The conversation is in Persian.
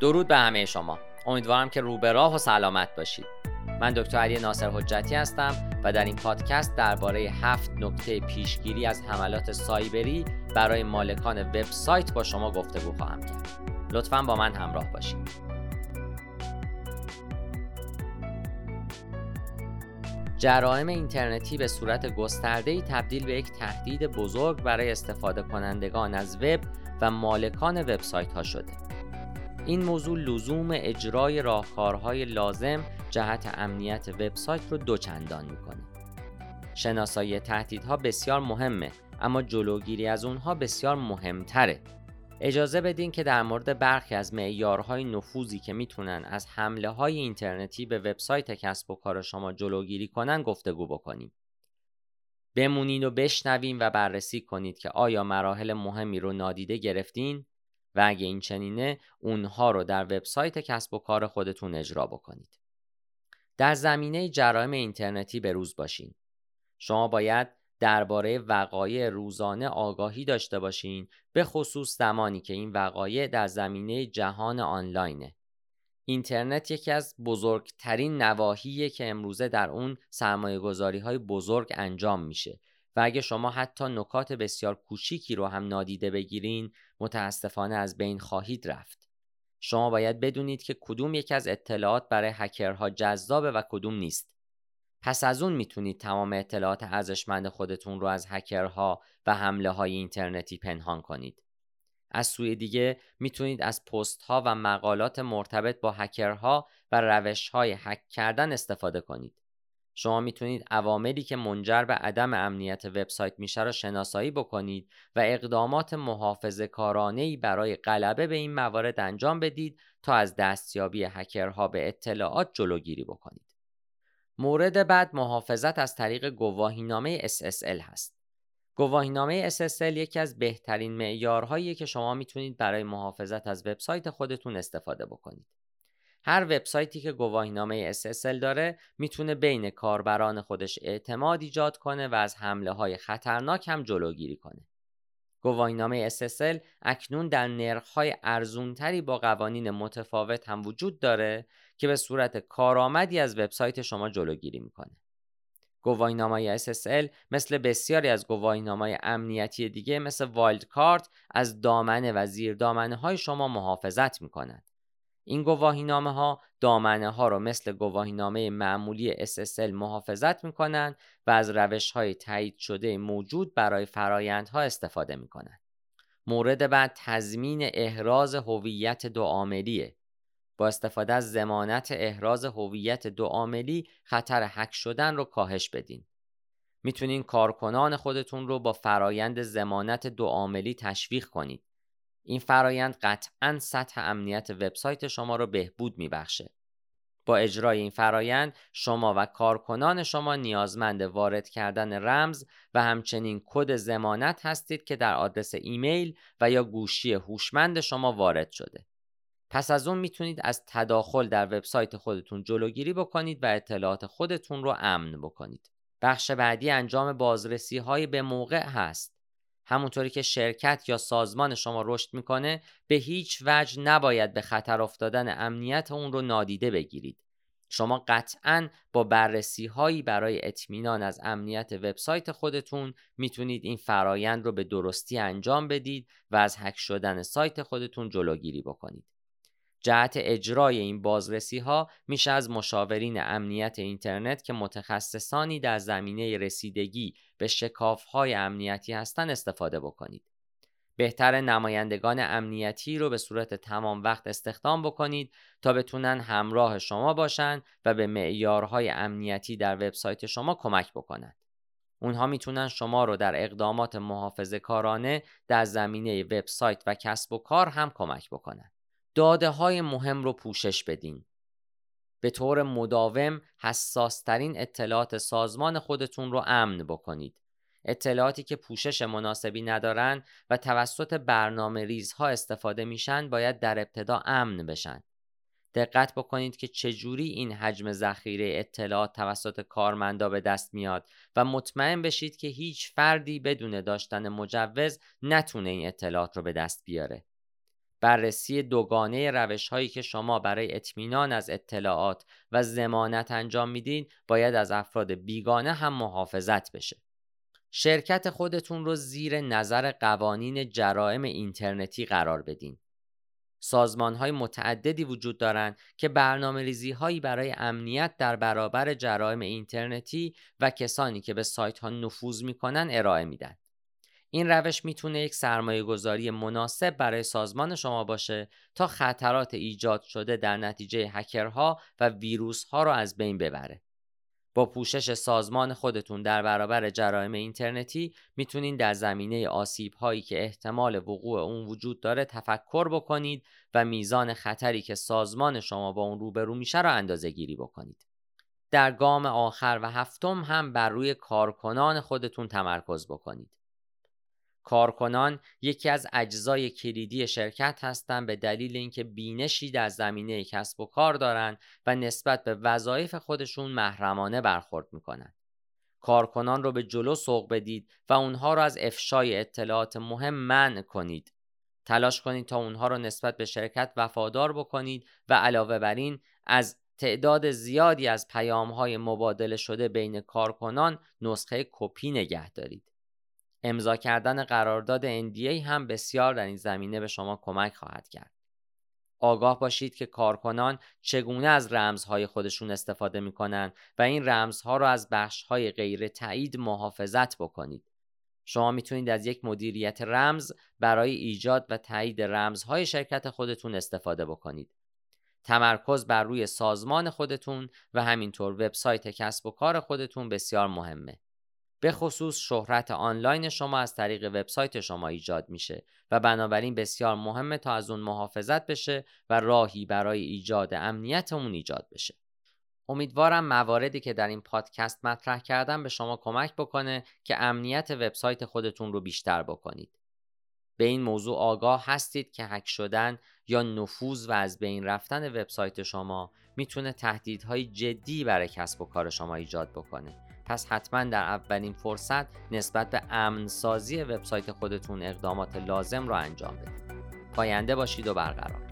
درود به همه شما. امیدوارم که رو به راه و سلامت باشید. من دکتر علی ناصر حجتی هستم و در این پادکست درباره هفت نکته پیشگیری از حملات سایبری برای مالکان وبسایت با شما گفتگو خواهم کرد. لطفا با من همراه باشید. جرائم اینترنتی به صورت گسترده‌ای تبدیل به یک تهدید بزرگ برای استفاده کنندگان از وب و مالکان وبسایت ها شده. این موضوع لزوم اجرای راهکارهای لازم جهت امنیت وبسایت رو دوچندان می‌کنه. شناسایی تهدیدها بسیار مهمه اما جلوگیری از اونها بسیار مهمتره. اجازه بدین که در مورد برخی از معیارهای نفوذی که می‌تونن از حمله های اینترنتی به وبسایت کسب و کار شما جلوگیری کنن گفتگو بکنیم. بمونین و بشنویم و بررسی کنید که آیا مراحل مهمی رو نادیده گرفتین و اگه این چنینه اونها رو در وبسایت کسب و کار خودتون اجرا بکنید. در زمینه جرایم اینترنتی به روز باشین. شما باید درباره وقایع روزانه آگاهی داشته باشین به خصوص زمانی که این وقایع در زمینه جهان آنلاینه. اینترنت یکی از بزرگترین نواحیه که امروزه در اون سرمایه گذاری های بزرگ انجام میشه و اگه شما حتی نکات بسیار کوچیکی رو هم نادیده بگیرین متاسفانه از بین خواهید رفت. شما باید بدونید که کدوم یکی از اطلاعات برای هکرها جذابه و کدوم نیست. پس از اون می‌تونید تمام اطلاعات ارزشمند خودتون رو از هکرها و حمله های اینترنتی پنهان کنید. از سوی دیگه می‌تونید از پست ها و مقالات مرتبط با هکرها و روش های هک کردن استفاده کنید. شما می‌تونید عواملی که منجر به عدم امنیت وبسایت میشه را شناسایی بکنید و اقدامات محافظه کارانه برای غلبه به این موارد انجام بدید تا از دستیابی هکرها به اطلاعات جلوگیری بکنید. مورد بعد محافظت از طریق گواهینامه SSL هست. گواهینامه SSL یکی از بهترین معیارهایی که شما می‌تونید برای محافظت از وبسایت خودتون استفاده بکنید. هر وبسایتی که گواهینامه SSL داره می‌تونه بین کاربران خودش اعتماد ایجاد کنه و از حمله های خطرناک هم جلوگیری کنه. گواهینامه SSL اکنون در نرخ‌های ارزونتری با قوانین متفاوت هم وجود داره که به صورت کارآمدی از وبسایت شما جلوگیری می‌کنه. گواهینامه SSL مثل بسیاری از گواهینامه امنیتی دیگه مثل وایلد کارت از دامنه و زیر دامنه های شما محافظت می‌کنند. این گواهینامه ها دامنه ها رو مثل گواهینامه معمولی SSL محافظت می‌کنند و از روش های تایید شده موجود برای فرایندها استفاده می‌کنند. مورد بعد تضمین احراز هویت دو عاملیه با استفاده از زمانت احراز هویت دو عاملی خطر هک شدن رو کاهش بدین. می‌تونین کارکنان خودتون رو با فرایند زمانت دو عاملی تشویق کنید. این فرایند قطعا سطح امنیت وبسایت شما رو بهبود میبخشه. با اجرای این فرایند شما و کارکنان شما نیازمند وارد کردن رمز و همچنین کد زمانت هستید که در آدرس ایمیل و یا گوشی هوشمند شما وارد شده. پس از اون می‌تونید از تداخل در وبسایت خودتون جلوگیری بکنید و اطلاعات خودتون رو امن بکنید. بخش بعدی انجام بازرسی های به موقع هست. همونطوری که شرکت یا سازمان شما رشد می‌کنه به هیچ وجه نباید به خطر افتادن امنیت اون رو نادیده بگیرید. شما قطعا با بررسی هایی برای اطمینان از امنیت وبسایت خودتون می‌تونید این فرایند رو به درستی انجام بدید و از هک شدن سایت خودتون جلوگیری بکنید. جهت اجرای این بازرسی ها میشه از مشاورین امنیت اینترنت که متخصصانی در زمینه رسیدگی به شکاف های امنیتی هستند استفاده بکنید. بهتر نمایندگان امنیتی رو به صورت تمام وقت استخدام بکنید تا بتونن همراه شما باشن و به معیارهای امنیتی در وبسایت شما کمک بکنند. اونها می‌تونن شما رو در اقدامات محافظه کارانه در زمینه وبسایت و کسب و کار هم کمک بکنند. داده های مهم رو پوشش بدین. به طور مداوم حساسترین اطلاعات سازمان خودتون رو امن بکنید. اطلاعاتی که پوشش مناسبی ندارن و توسط برنامه ریزها استفاده میشن باید در ابتدا امن بشن. دقت بکنید که چجوری این حجم ذخیره اطلاعات توسط کارمندا به دست میاد و مطمئن بشید که هیچ فردی بدون داشتن مجوز نتونه این اطلاعات رو به دست بیاره. بررسی دوگانه روش هایی که شما برای اطمینان از اطلاعات و زمانت انجام میدین باید از افراد بیگانه هم محافظت بشه. شرکت خودتون رو زیر نظر قوانین جرائم اینترنتی قرار بدین. سازمان های متعددی وجود دارند که برنامه ریزی هایی برای امنیت در برابر جرائم اینترنتی و کسانی که به سایت ها نفوذ می‌کنن ارائه میدن. این روش می‌تونه یک سرمایه گذاری مناسب برای سازمان شما باشه تا خطرات ایجاد شده در نتیجه هکرها و ویروس ها رو از بین ببره. با پوشش سازمان خودتون در برابر جرایم اینترنتی می‌تونین در زمینه آسیب هایی که احتمال وقوع اون وجود داره تفکر بکنید و میزان خطری که سازمان شما با اون روبرو میشه رو اندازه گیری بکنید. در گام آخر و هفتم هم بر روی کارکنان خودتون تمرکز بکنید. کارکنان یکی از اجزای کلیدی شرکت هستند به دلیل اینکه بینشی در زمینه کسب و کار دارند و نسبت به وظایف خودشون محرمانه برخورد می‌کنند. کارکنان رو به جلو سوق بدید و اونها رو از افشای اطلاعات مهم منع کنید. تلاش کنید تا اونها رو نسبت به شرکت وفادار بکنید و علاوه بر این از تعداد زیادی از پیام های مبادله شده بین کارکنان نسخه کپی نگه دارید. امضا کردن قرارداد NDA هم بسیار در این زمینه به شما کمک خواهد کرد. آگاه باشید که کارکنان چگونه از رمزهای خودشون استفاده می کنند و این رمزها را از بخشهای غیر تایید محافظت بکنید. شما می‌تونید از یک مدیریت رمز برای ایجاد و تایید رمزهای شرکت خودتون استفاده بکنید. تمرکز بر روی سازمان خودتون و همینطور وبسایت کسب و کار خودتون بسیار مهمه. به خصوص شهرت آنلاین شما از طریق وبسایت شما ایجاد میشه و بنابراین بسیار مهمه تا از اون محافظت بشه و راهی برای ایجاد امنیت اون ایجاد بشه. امیدوارم مواردی که در این پادکست مطرح کردم به شما کمک بکنه که امنیت وبسایت خودتون رو بیشتر بکنید. به این موضوع آگاه هستید که هک شدن یا نفوذ و از بین رفتن وبسایت شما می‌تونه تهدیدهای جدی برای کسب و کار شما ایجاد بکنه پس حتما در اولین فرصت نسبت به امن سازی وبسایت خودتون اقدامات لازم را انجام بدید. پاینده باشید و برقرار.